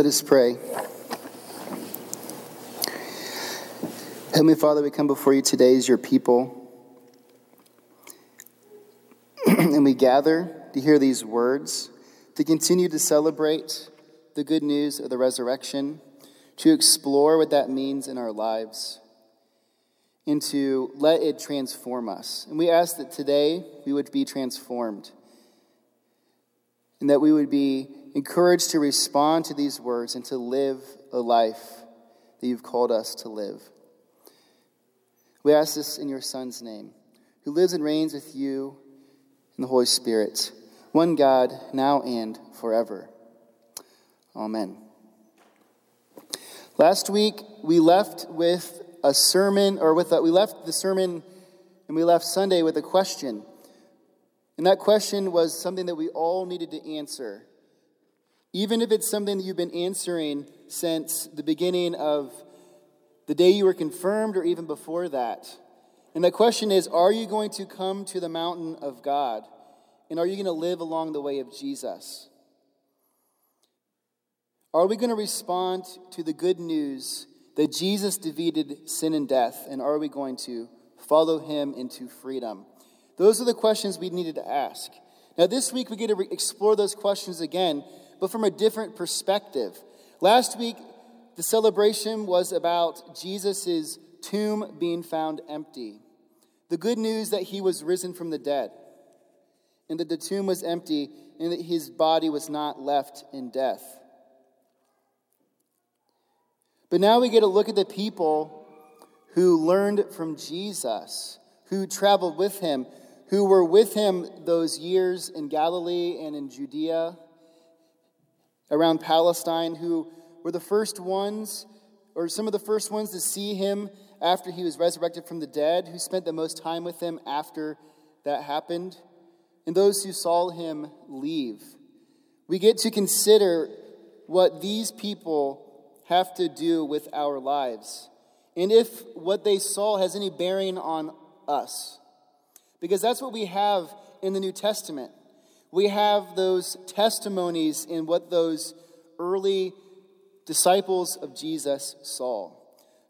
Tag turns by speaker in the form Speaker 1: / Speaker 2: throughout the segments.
Speaker 1: Let us pray. Heavenly Father, we come before you today as your people. and we gather to hear these words, to continue to celebrate the good news of the resurrection, to explore what that means in our lives, and to let it transform us. And we ask that today we would be transformed, and that we would be encouraged to respond to these words and to live a life that you've called us to live. We ask this in your Son's name, who lives and reigns with you in the Holy Spirit, one God, now and forever. Amen. Last week, we left with a sermon, or with a, we left the sermon and we left Sunday with a question. And that question was something that we all needed to answer. Even if it's something that you've been answering since the beginning of the day you were confirmed or even before that. And the question is Are you going to come to the mountain of God? And are you going to live along the way of Jesus? Are we going to respond to the good news that Jesus defeated sin and death? And are we going to follow him into freedom? Those are the questions we needed to ask. Now, this week we get to re- explore those questions again, but from a different perspective. Last week, the celebration was about Jesus' tomb being found empty. The good news that he was risen from the dead, and that the tomb was empty, and that his body was not left in death. But now we get a look at the people who learned from Jesus, who traveled with him, who were with him those years in Galilee and in Judea, around Palestine, who were the first ones, or some of the first ones to see him after he was resurrected from the dead, who spent the most time with him after that happened, and those who saw him leave. We get to consider what these people have to do with our lives, and if what they saw has any bearing on us. Because that's what we have in the New Testament. We have those testimonies in what those early disciples of Jesus saw.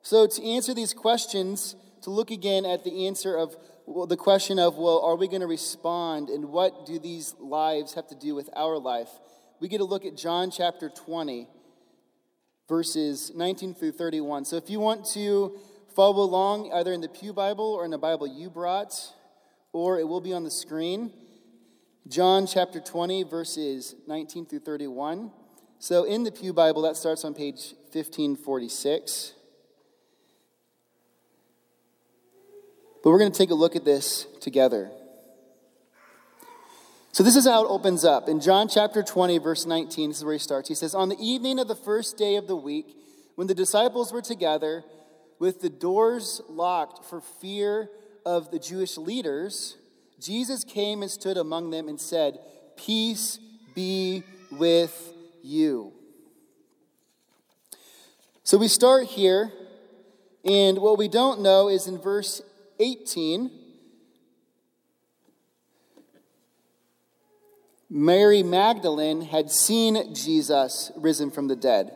Speaker 1: So, to answer these questions, to look again at the answer of well, the question of, well, are we going to respond and what do these lives have to do with our life? We get to look at John chapter 20, verses 19 through 31. So, if you want to follow along either in the Pew Bible or in the Bible you brought, or it will be on the screen, John chapter 20, verses 19 through 31. So in the Pew Bible, that starts on page 1546. But we're going to take a look at this together. So this is how it opens up. In John chapter 20, verse 19, this is where he starts. He says, On the evening of the first day of the week, when the disciples were together, with the doors locked for fear of the Jewish leaders, Jesus came and stood among them and said, Peace be with you. So we start here, and what we don't know is in verse 18, Mary Magdalene had seen Jesus risen from the dead.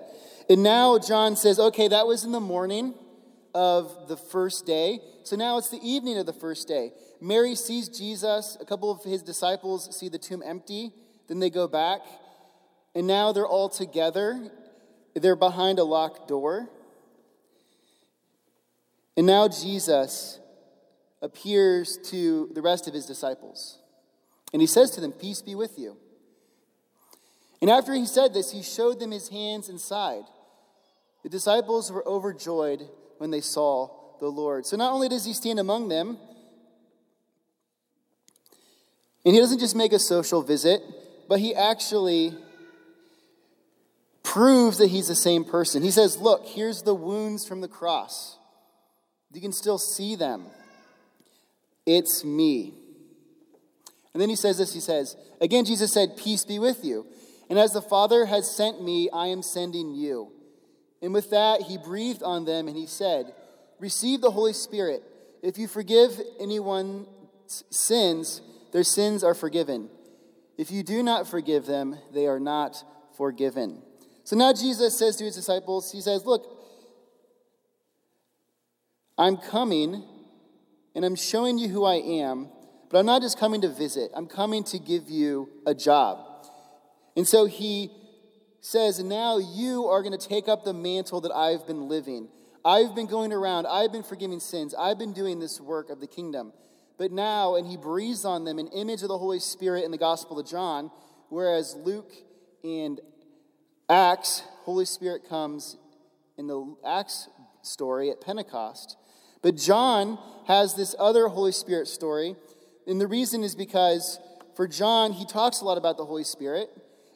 Speaker 1: And now John says, okay, that was in the morning of the first day. So now it's the evening of the first day. Mary sees Jesus, a couple of his disciples see the tomb empty, then they go back, and now they're all together. They're behind a locked door. And now Jesus appears to the rest of his disciples. And he says to them, Peace be with you. And after he said this, he showed them his hands and side. The disciples were overjoyed when they saw the Lord. So not only does he stand among them, and he doesn't just make a social visit, but he actually proves that he's the same person. He says, Look, here's the wounds from the cross. You can still see them. It's me. And then he says this He says, Again, Jesus said, Peace be with you. And as the Father has sent me, I am sending you. And with that, he breathed on them and he said, Receive the Holy Spirit. If you forgive anyone's sins, their sins are forgiven. If you do not forgive them, they are not forgiven. So now Jesus says to his disciples, He says, Look, I'm coming and I'm showing you who I am, but I'm not just coming to visit, I'm coming to give you a job. And so he says, Now you are going to take up the mantle that I've been living. I've been going around, I've been forgiving sins, I've been doing this work of the kingdom. But now, and he breathes on them an image of the Holy Spirit in the Gospel of John, whereas Luke and Acts, Holy Spirit comes in the Acts story at Pentecost. But John has this other Holy Spirit story, and the reason is because for John, he talks a lot about the Holy Spirit,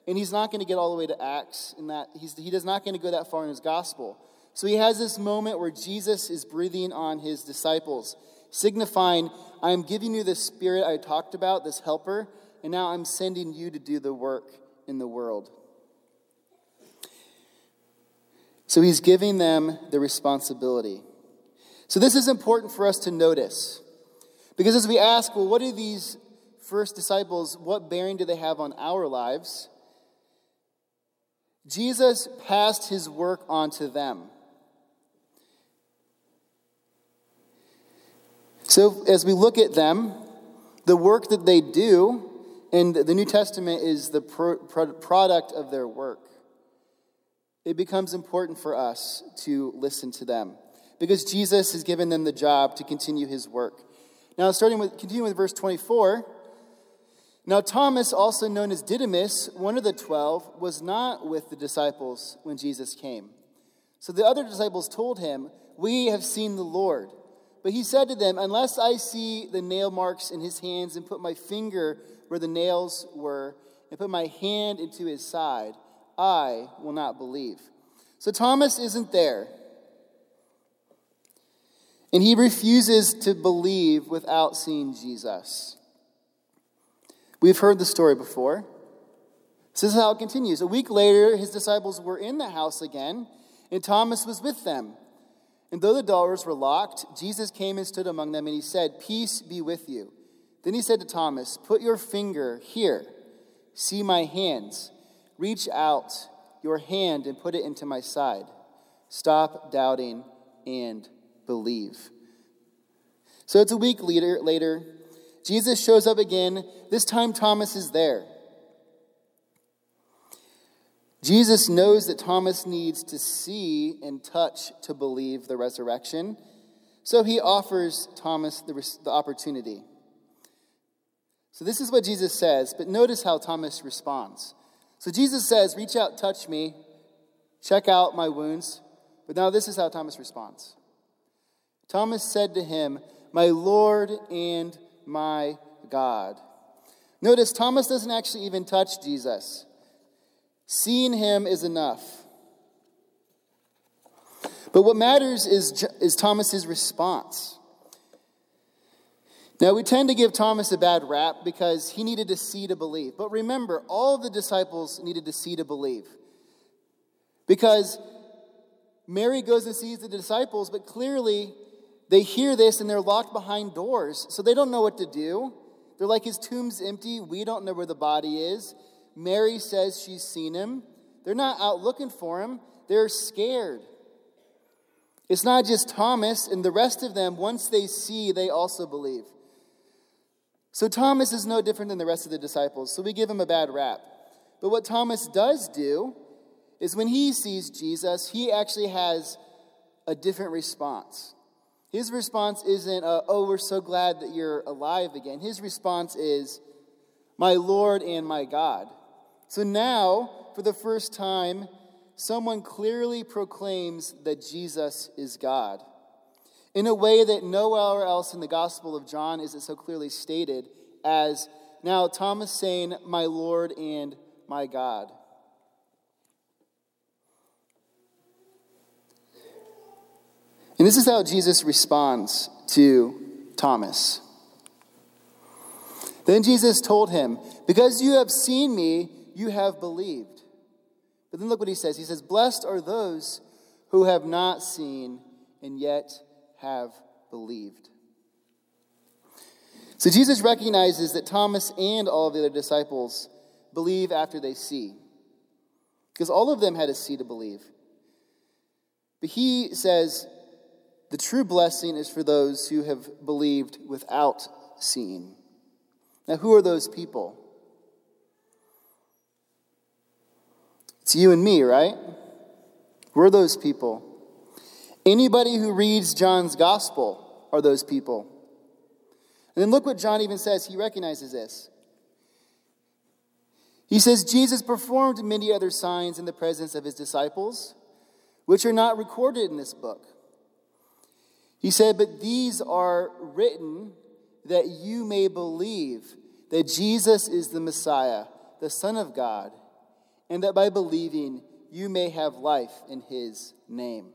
Speaker 1: and he's not going to get all the way to Acts in that he's, he does not going to go that far in his gospel. So he has this moment where Jesus is breathing on his disciples, signifying, I am giving you the spirit I talked about, this helper, and now I'm sending you to do the work in the world. So he's giving them the responsibility. So this is important for us to notice. Because as we ask, well, what do these first disciples, what bearing do they have on our lives? Jesus passed his work on to them. So, as we look at them, the work that they do, and the New Testament is the pro- pro- product of their work, it becomes important for us to listen to them because Jesus has given them the job to continue his work. Now, starting with, continuing with verse 24. Now, Thomas, also known as Didymus, one of the twelve, was not with the disciples when Jesus came. So the other disciples told him, We have seen the Lord. But he said to them, Unless I see the nail marks in his hands and put my finger where the nails were and put my hand into his side, I will not believe. So Thomas isn't there. And he refuses to believe without seeing Jesus. We've heard the story before. This is how it continues. A week later, his disciples were in the house again, and Thomas was with them. And though the doors were locked, Jesus came and stood among them, and he said, Peace be with you. Then he said to Thomas, Put your finger here. See my hands. Reach out your hand and put it into my side. Stop doubting and believe. So it's a week later, later. Jesus shows up again. This time, Thomas is there. Jesus knows that Thomas needs to see and touch to believe the resurrection, so he offers Thomas the, the opportunity. So, this is what Jesus says, but notice how Thomas responds. So, Jesus says, Reach out, touch me, check out my wounds. But now, this is how Thomas responds Thomas said to him, My Lord and my God. Notice, Thomas doesn't actually even touch Jesus. Seeing him is enough. But what matters is, is Thomas's response. Now, we tend to give Thomas a bad rap because he needed to see to believe. But remember, all the disciples needed to see to believe. Because Mary goes and sees the disciples, but clearly they hear this and they're locked behind doors. So they don't know what to do. They're like, his tomb's empty. We don't know where the body is. Mary says she's seen him. They're not out looking for him, they're scared. It's not just Thomas and the rest of them, once they see, they also believe. So Thomas is no different than the rest of the disciples, so we give him a bad rap. But what Thomas does do is when he sees Jesus, he actually has a different response. His response isn't, uh, oh, we're so glad that you're alive again. His response is, my Lord and my God. So now, for the first time, someone clearly proclaims that Jesus is God in a way that nowhere else in the Gospel of John is it so clearly stated as now Thomas saying, My Lord and my God. And this is how Jesus responds to Thomas. Then Jesus told him, Because you have seen me, you have believed. But then look what he says. He says, Blessed are those who have not seen and yet have believed. So Jesus recognizes that Thomas and all of the other disciples believe after they see. because all of them had to see to believe. But he says the true blessing is for those who have believed without seeing. Now, who are those people? It's you and me, right? We're those people. Anybody who reads John's gospel are those people. And then look what John even says. He recognizes this. He says, Jesus performed many other signs in the presence of his disciples, which are not recorded in this book. He said, But these are written that you may believe that Jesus is the Messiah, the Son of God, and that by believing you may have life in his name.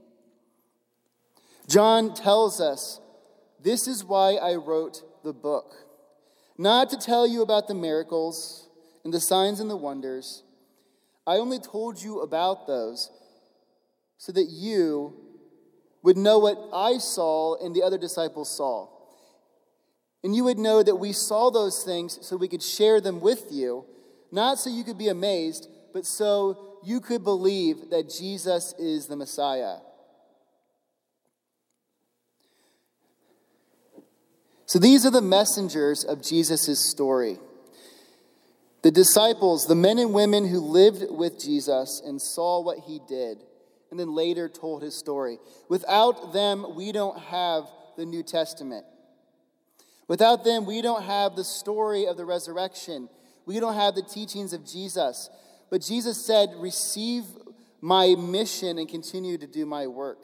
Speaker 1: John tells us, This is why I wrote the book, not to tell you about the miracles and the signs and the wonders. I only told you about those so that you would know what I saw and the other disciples saw. And you would know that we saw those things so we could share them with you, not so you could be amazed, but so you could believe that Jesus is the Messiah. So these are the messengers of Jesus' story. The disciples, the men and women who lived with Jesus and saw what he did, and then later told his story. Without them, we don't have the New Testament. Without them, we don't have the story of the resurrection. We don't have the teachings of Jesus. But Jesus said, Receive my mission and continue to do my work.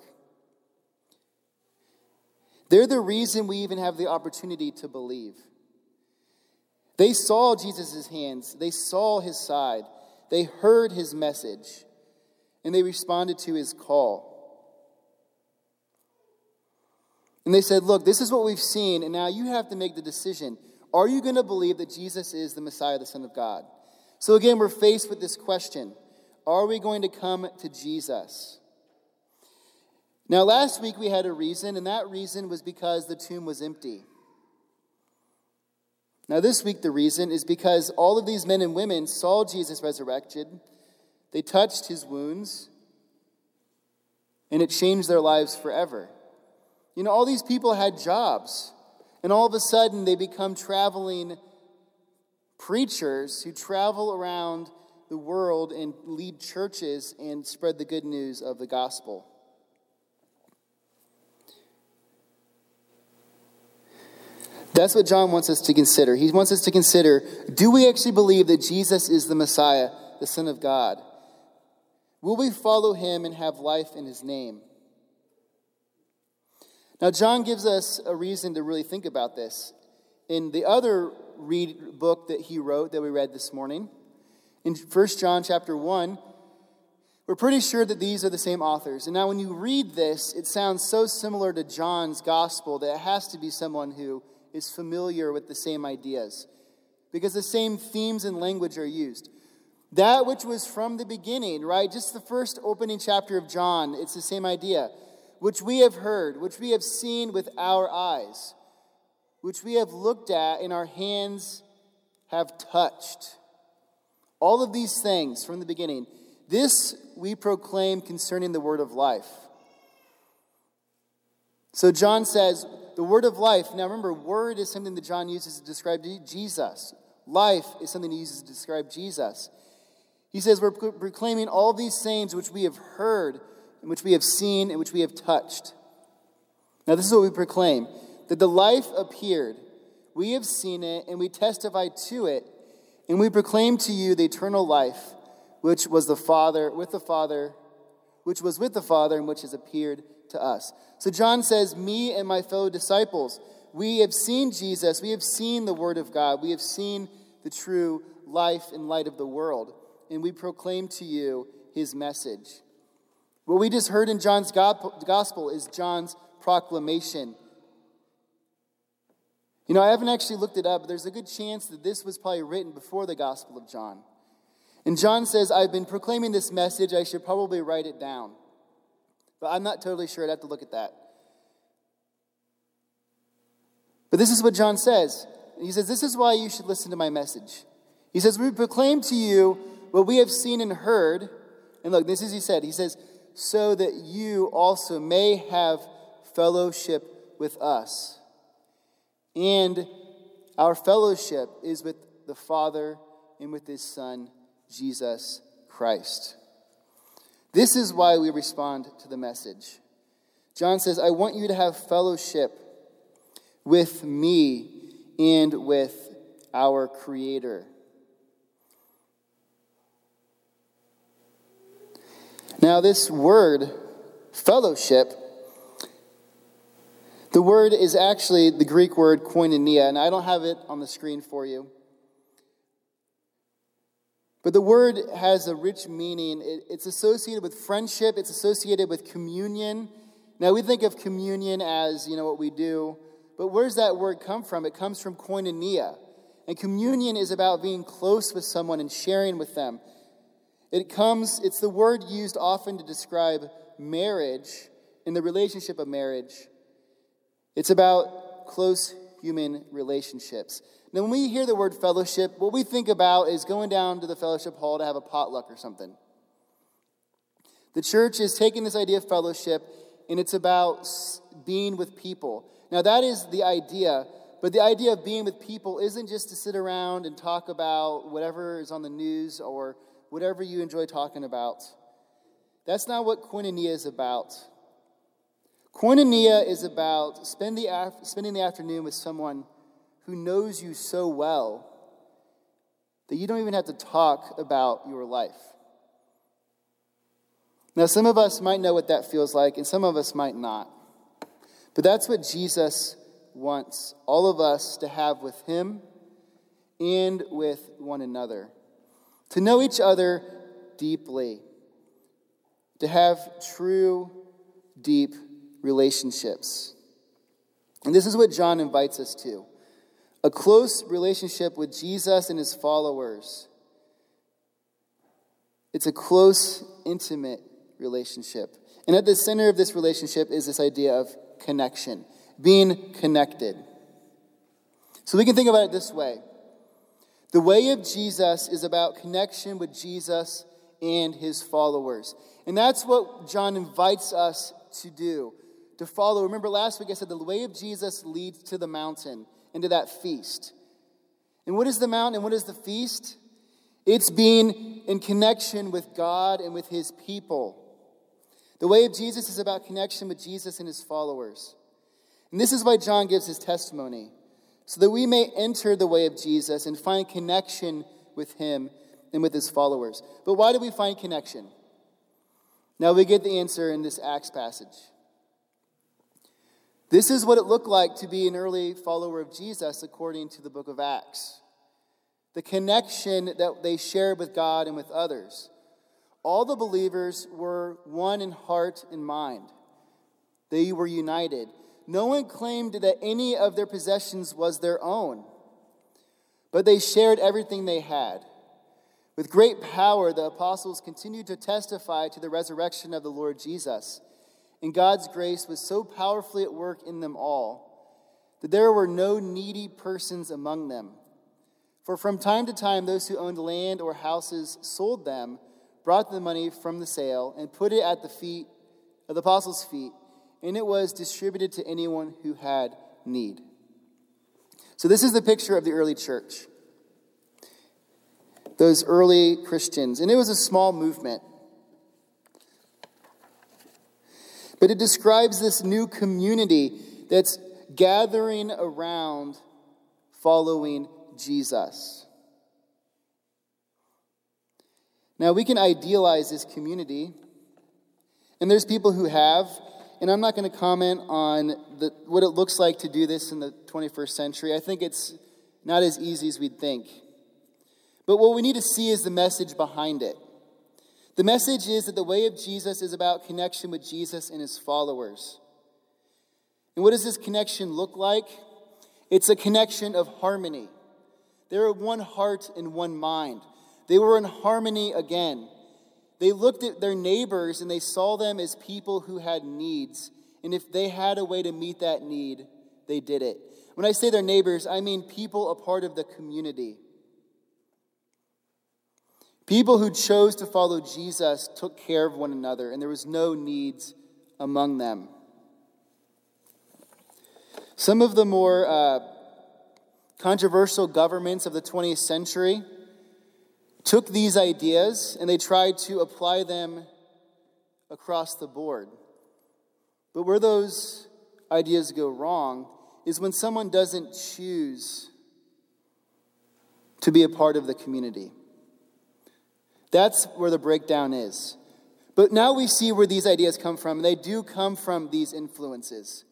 Speaker 1: They're the reason we even have the opportunity to believe. They saw Jesus' hands, they saw his side, they heard his message, and they responded to his call. And they said, Look, this is what we've seen, and now you have to make the decision. Are you going to believe that Jesus is the Messiah, the Son of God? So again, we're faced with this question Are we going to come to Jesus? Now, last week we had a reason, and that reason was because the tomb was empty. Now, this week, the reason is because all of these men and women saw Jesus resurrected, they touched his wounds, and it changed their lives forever. You know, all these people had jobs, and all of a sudden they become traveling preachers who travel around the world and lead churches and spread the good news of the gospel. That's what John wants us to consider. He wants us to consider do we actually believe that Jesus is the Messiah, the Son of God? Will we follow him and have life in his name? Now, John gives us a reason to really think about this. In the other read book that he wrote that we read this morning, in 1 John chapter 1, we're pretty sure that these are the same authors. And now, when you read this, it sounds so similar to John's gospel that it has to be someone who is familiar with the same ideas because the same themes and language are used. That which was from the beginning, right? Just the first opening chapter of John, it's the same idea. Which we have heard, which we have seen with our eyes, which we have looked at and our hands have touched. All of these things from the beginning. This we proclaim concerning the word of life. So John says, the word of life. Now remember, word is something that John uses to describe Jesus. Life is something he uses to describe Jesus. He says, We're proclaiming all these sayings which we have heard, and which we have seen, and which we have touched. Now, this is what we proclaim that the life appeared. We have seen it, and we testify to it, and we proclaim to you the eternal life, which was the Father, with the Father, which was with the Father, and which has appeared to us. So John says, Me and my fellow disciples, we have seen Jesus, we have seen the Word of God, we have seen the true life and light of the world, and we proclaim to you his message. What we just heard in John's gospel is John's proclamation. You know, I haven't actually looked it up, but there's a good chance that this was probably written before the Gospel of John. And John says, I've been proclaiming this message, I should probably write it down. But I'm not totally sure. I'd have to look at that. But this is what John says. He says, This is why you should listen to my message. He says, We proclaim to you what we have seen and heard, And look, this is he said. He says, so that you also may have fellowship with us. And our fellowship is with the Father and with his Son, Jesus Christ. This is why we respond to the message. John says, I want you to have fellowship with me and with our Creator. Now, this word, fellowship, the word is actually the Greek word koinonia, and I don't have it on the screen for you. But the word has a rich meaning. It's associated with friendship, it's associated with communion. Now, we think of communion as, you know, what we do, but where does that word come from? It comes from koinonia. And communion is about being close with someone and sharing with them. It comes, it's the word used often to describe marriage and the relationship of marriage. It's about close human relationships. Now, when we hear the word fellowship, what we think about is going down to the fellowship hall to have a potluck or something. The church is taking this idea of fellowship and it's about being with people. Now, that is the idea, but the idea of being with people isn't just to sit around and talk about whatever is on the news or whatever you enjoy talking about. That's not what koinonia is about. Koinonia is about spend the af- spending the afternoon with someone who knows you so well that you don't even have to talk about your life. Now, some of us might know what that feels like, and some of us might not. But that's what Jesus wants all of us to have with Him and with one another to know each other deeply, to have true, deep relationships. And this is what John invites us to a close relationship with Jesus and his followers. It's a close, intimate relationship. And at the center of this relationship is this idea of connection, being connected. So we can think about it this way the way of Jesus is about connection with Jesus and his followers. And that's what John invites us to do, to follow. Remember last week I said the way of Jesus leads to the mountain and to that feast. And what is the mountain and what is the feast? It's being in connection with God and with his people. The way of Jesus is about connection with Jesus and his followers. And this is why John gives his testimony so that we may enter the way of Jesus and find connection with him and with his followers. But why do we find connection? Now we get the answer in this Acts passage. This is what it looked like to be an early follower of Jesus according to the book of Acts. The connection that they shared with God and with others. All the believers were one in heart and mind. They were united. No one claimed that any of their possessions was their own, but they shared everything they had. With great power, the apostles continued to testify to the resurrection of the Lord Jesus. And God's grace was so powerfully at work in them all that there were no needy persons among them. For from time to time, those who owned land or houses sold them, brought the money from the sale, and put it at the feet of the apostles' feet and it was distributed to anyone who had need. So, this is the picture of the early church. Those early Christians. And it was a small movement. But it describes this new community that's gathering around following Jesus. Now, we can idealize this community, and there's people who have, and I'm not going to comment on the, what it looks like to do this in the 21st century. I think it's not as easy as we'd think. But what we need to see is the message behind it. The message is that the way of Jesus is about connection with Jesus and his followers. And what does this connection look like? It's a connection of harmony. They were one heart and one mind. They were in harmony again. They looked at their neighbors and they saw them as people who had needs. And if they had a way to meet that need, they did it. When I say their neighbors, I mean people a part of the community. People who chose to follow Jesus took care of one another, and there was no needs among them. Some of the more uh, controversial governments of the 20th century took these ideas and they tried to apply them across the board. But where those ideas go wrong is when someone doesn't choose to be a part of the community. That's where the breakdown is. But now we see where these ideas come from. And they do come from these influences.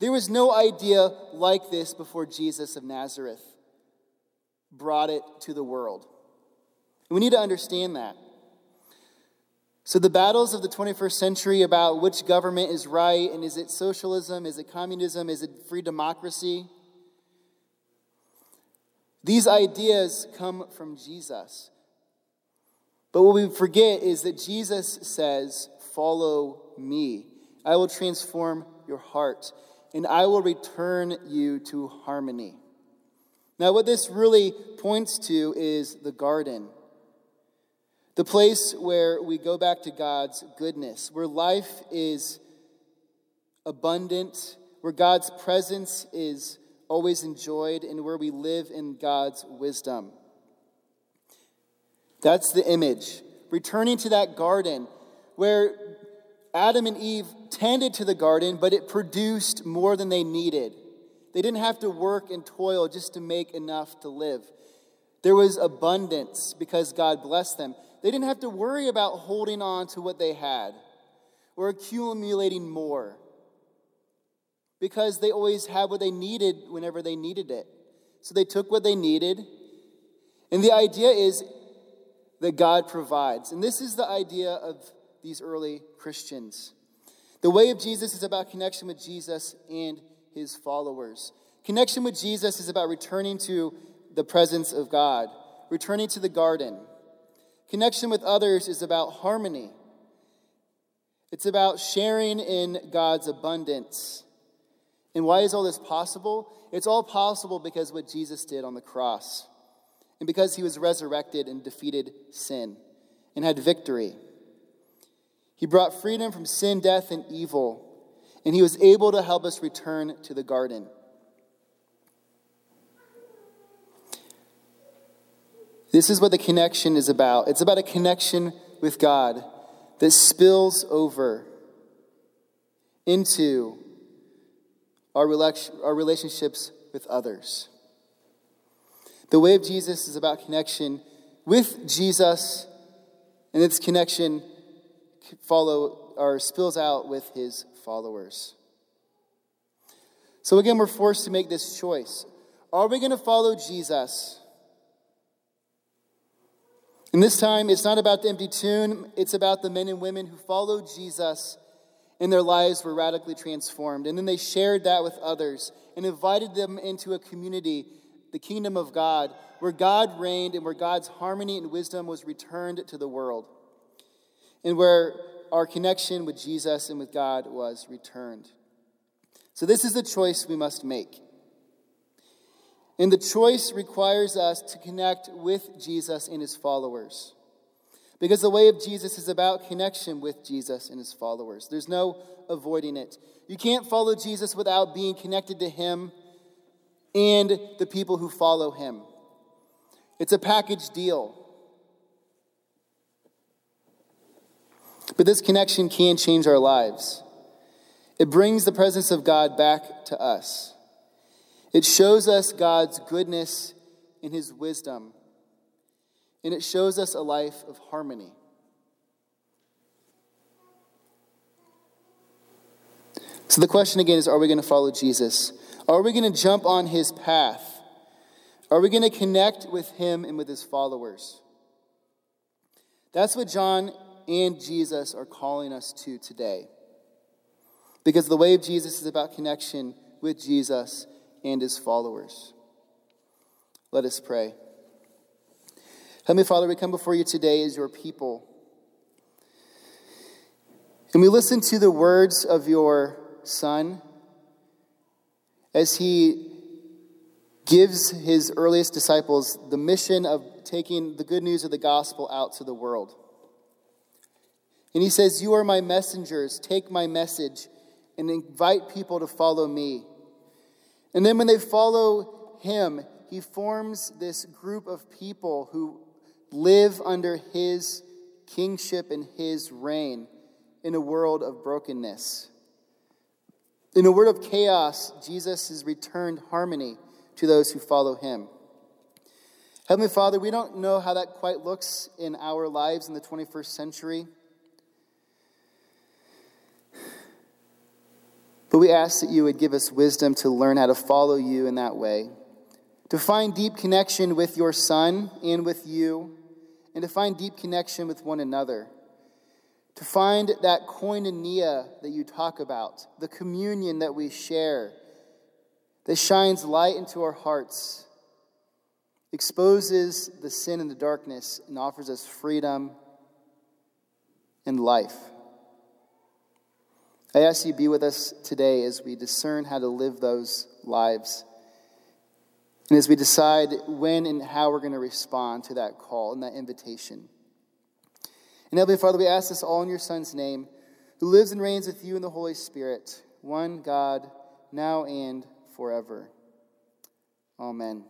Speaker 1: There was no idea like this before Jesus of Nazareth brought it to the world. We need to understand that. So, the battles of the 21st century about which government is right and is it socialism, is it communism, is it free democracy? These ideas come from Jesus. But what we forget is that Jesus says, Follow me. I will transform your heart, and I will return you to harmony. Now, what this really points to is the garden. The place where we go back to God's goodness, where life is abundant, where God's presence is always enjoyed, and where we live in God's wisdom. That's the image. Returning to that garden where Adam and Eve tended to the garden, but it produced more than they needed. They didn't have to work and toil just to make enough to live. There was abundance because God blessed them. They didn't have to worry about holding on to what they had or accumulating more because they always had what they needed whenever they needed it. So they took what they needed. And the idea is that God provides. And this is the idea of these early Christians. The way of Jesus is about connection with Jesus and his followers. Connection with Jesus is about returning to the presence of God, returning to the garden. Connection with others is about harmony. It's about sharing in God's abundance. And why is all this possible? It's all possible because what Jesus did on the cross, and because he was resurrected and defeated sin and had victory. He brought freedom from sin, death, and evil, and he was able to help us return to the garden. This is what the connection is about. It's about a connection with God that spills over into our, relationships with others. The way of Jesus is about connection with Jesus, and its connection follow or spills out with his followers. So again, we're forced to make this choice. Are we going to follow Jesus? And this time, it's not about the empty tomb, it's about the men and women who followed Jesus and their lives were radically transformed. And then they shared that with others and invited them into a community, the kingdom of God, where God reigned and where God's harmony and wisdom was returned to the world, and where our connection with Jesus and with God was returned. So, this is the choice we must make. And the choice requires us to connect with Jesus and his followers. Because the way of Jesus is about connection with Jesus and his followers. There's no avoiding it. You can't follow Jesus without being connected to him and the people who follow him. It's a package deal. But this connection can change our lives. It brings the presence of God back to us. It shows us God's goodness and his wisdom. And it shows us a life of harmony. So the question again is are we going to follow Jesus? Are we going to jump on his path? Are we going to connect with him and with his followers? That's what John and Jesus are calling us to today. Because the way of Jesus is about connection with Jesus and his followers. Let us pray. Heavenly Father, we come before you today as your people. And we listen to the words of your Son as he gives his earliest disciples the mission of taking the good news of the gospel out to the world. And he says, You are my messengers, take my message and invite people to follow me. And then when they follow him, he forms this group of people who live under his kingship and his reign in a world of brokenness. In a world of chaos, Jesus has returned harmony to those who follow him. Heavenly Father, we don't know how that quite looks in our lives in the 21st century. But we ask that you would give us wisdom to learn how to follow you in that way, to find deep connection with your Son and with you, and to find deep connection with one another. To find that koinonia that you talk about, the communion that we share, that shines light into our hearts, exposes the sin and the darkness, and offers us freedom and life. I ask you to be with us today as we discern how to live those lives. And as we decide when and how we're going to respond to that call and that invitation. And Heavenly Father, we ask this all in your Son's name, who lives and reigns with you in the Holy Spirit, one God, now and forever. Amen.